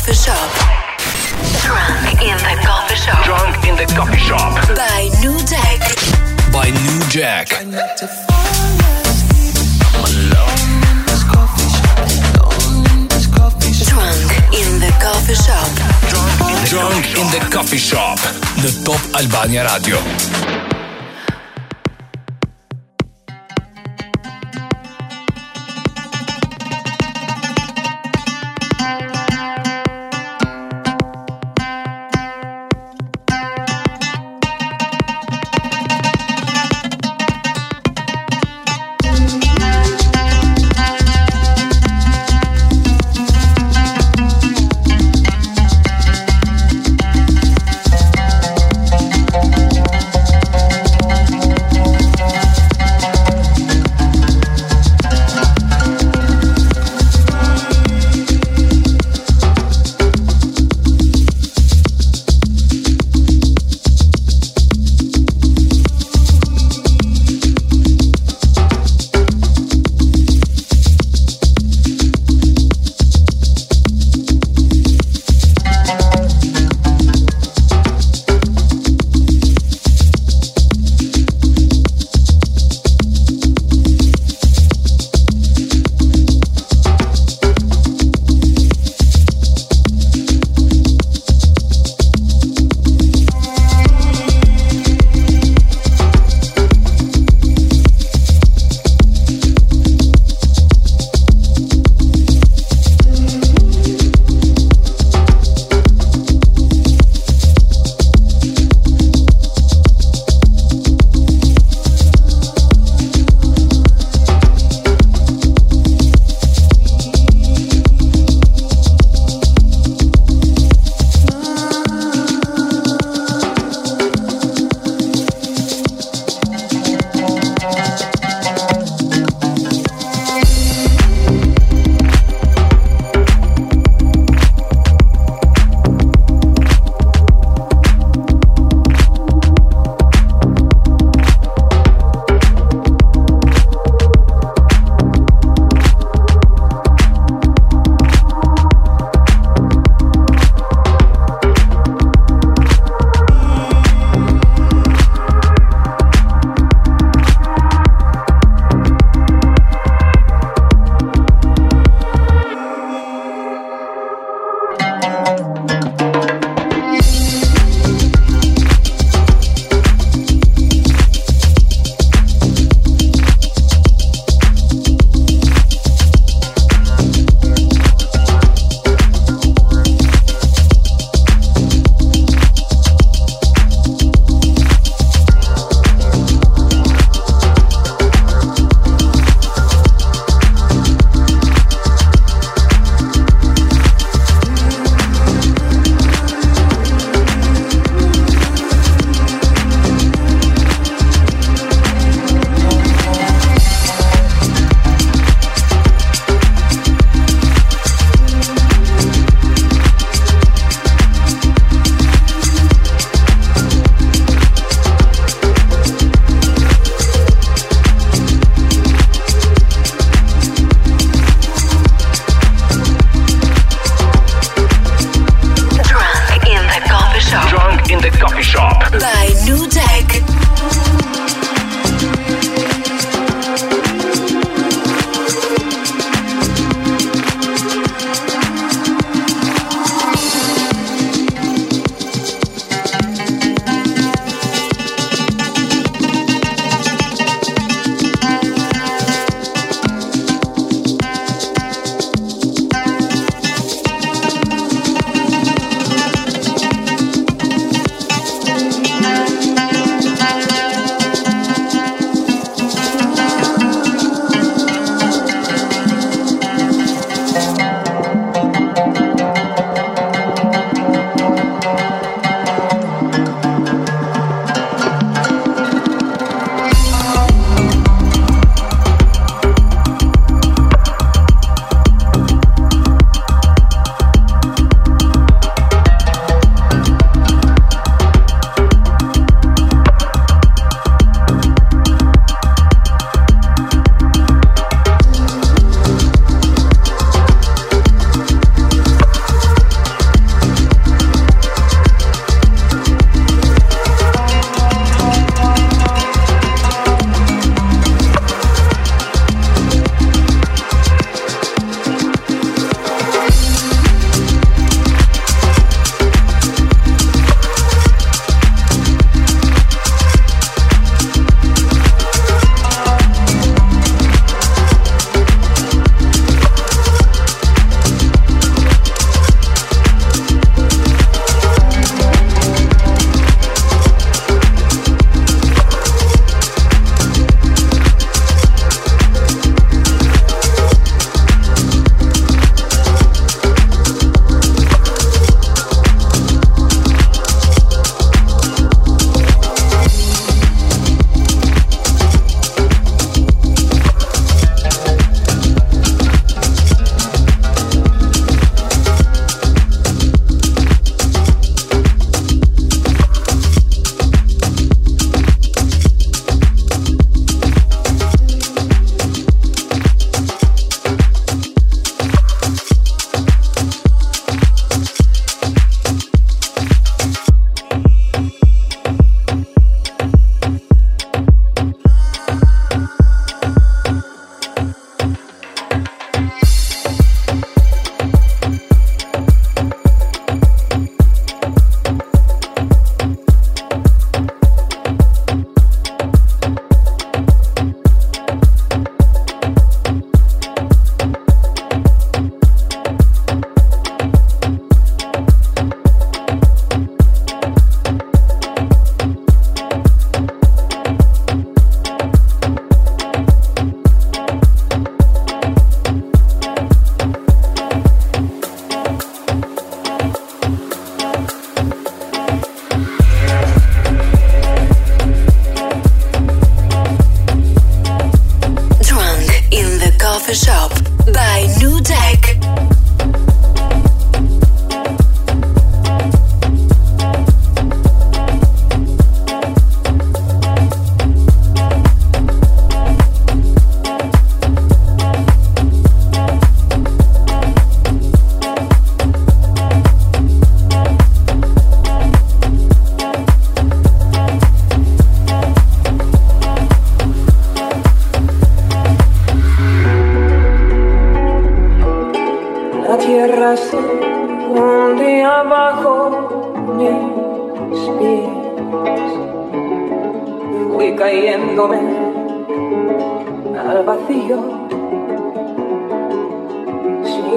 coffee shop. Drunk in the coffee shop. Drunk in the coffee shop. By New Jack. By New Jack. Drunk in the coffee shop. Drunk in the coffee shop. Në Top Albania Radio.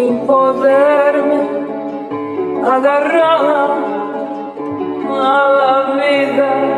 sem poder me agarrar a la vida.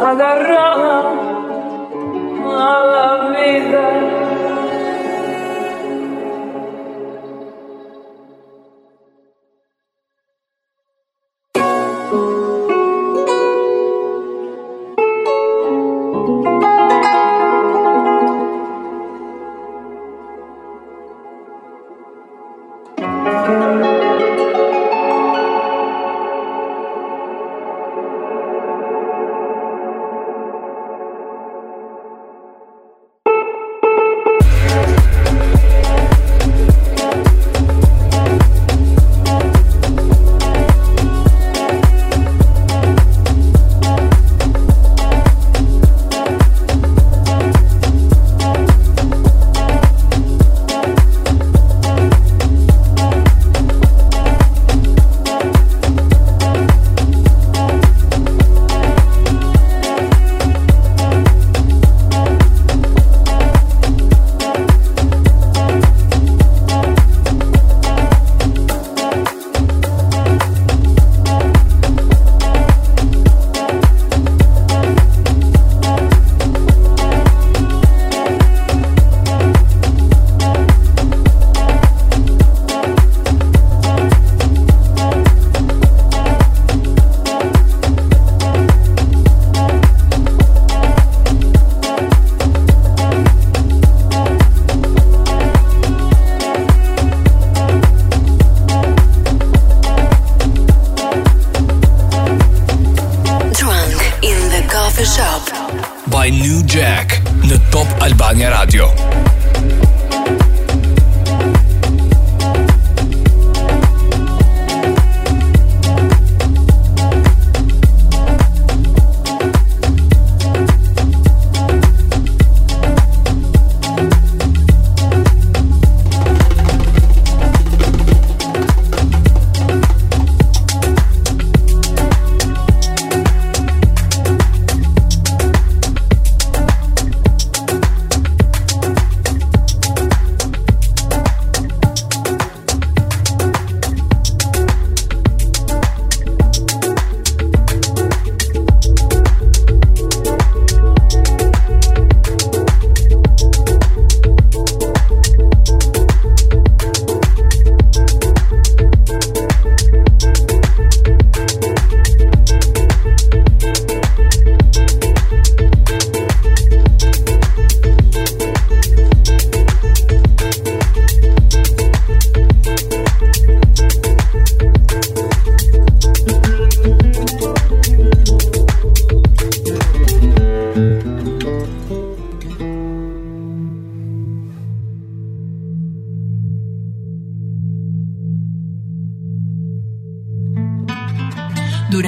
agarrar a la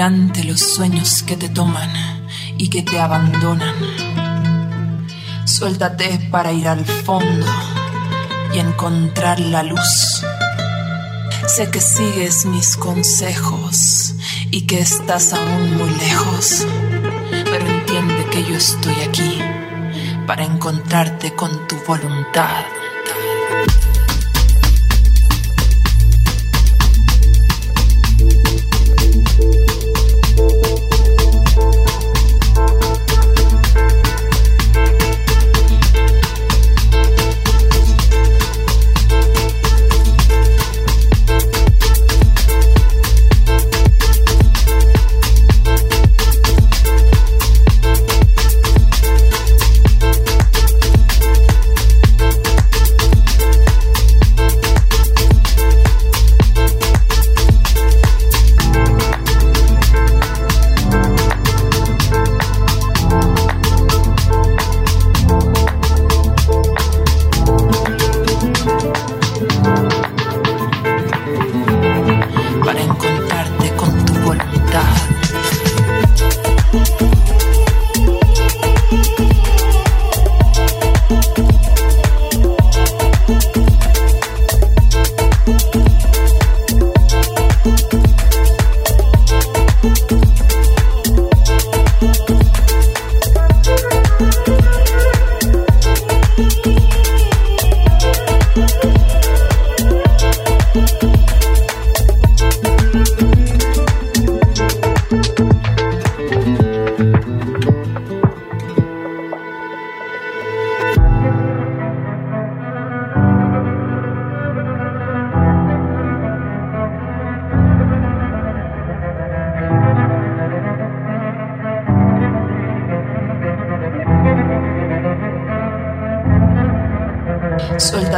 durante los sueños que te toman y que te abandonan. Suéltate para ir al fondo y encontrar la luz. Sé que sigues mis consejos y que estás aún muy lejos, pero entiende que yo estoy aquí para encontrarte con tu voluntad.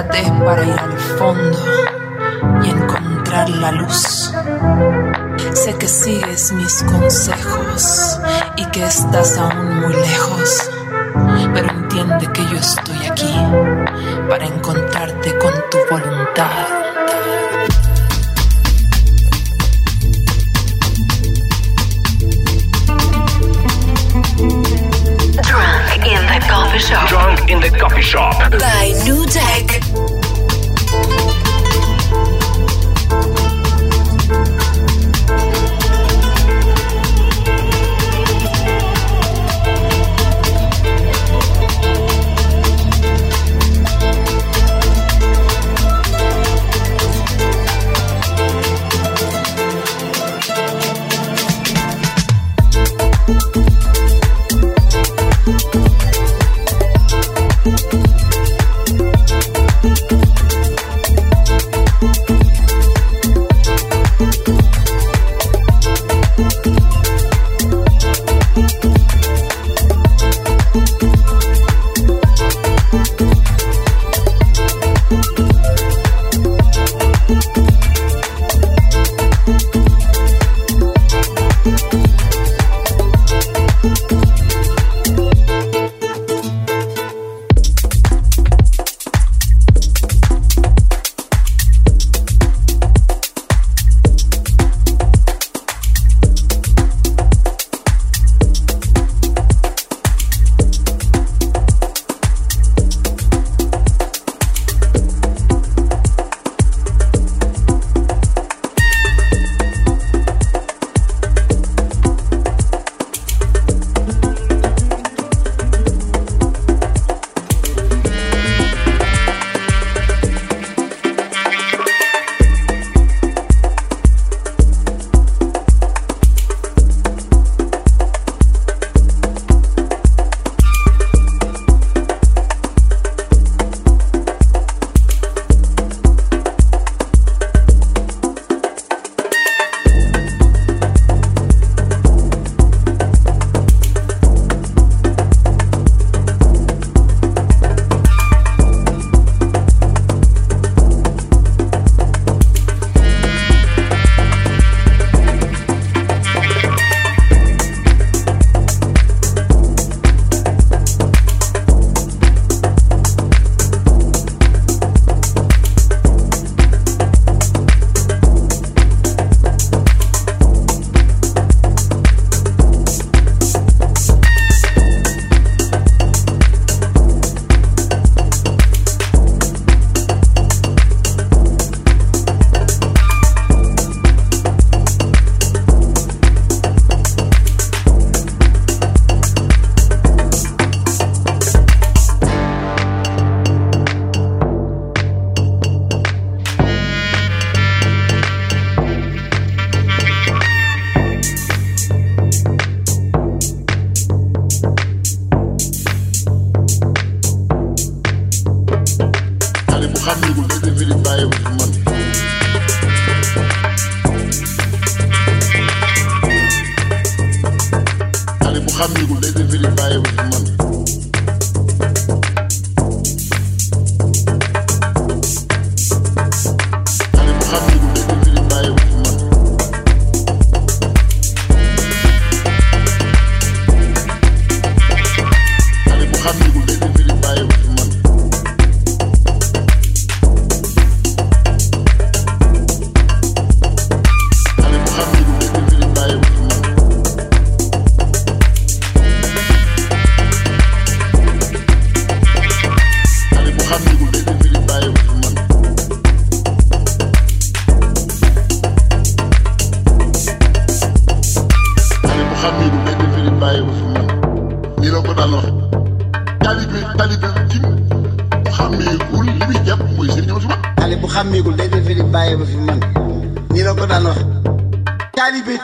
Para ir al fondo y encontrar la luz. Sé que sigues mis consejos y que estás aún muy lejos, pero entiende que yo estoy aquí para encontrarte con tu voluntad. In the coffee shop. By New Tech.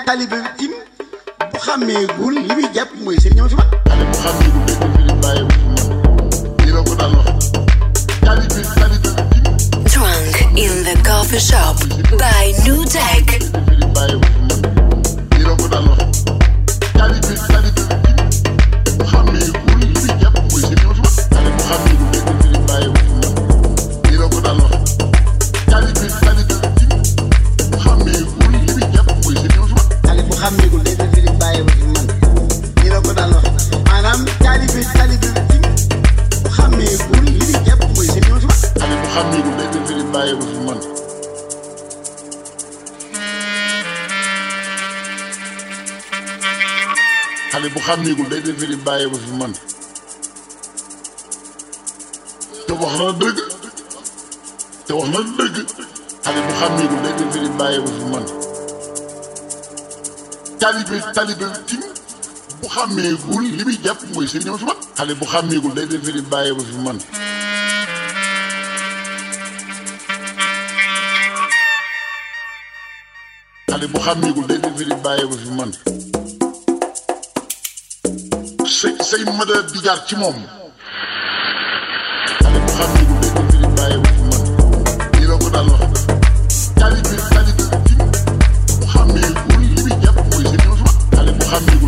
taalibe bi tim bu xamee waaye bu fi man talibe talibe tim bu xàmmeegul li muy jàpp mooy sëriñam a fi xale bu xàmmeegul day def di bàyyee bu fi man xale bu xàmmeegul day def di bàyyee bu fi man say say mada di jaar ci moom xale bu xàmmeegul day def di bàyyee bu fi man lii la ko daal wax talibe 대한민국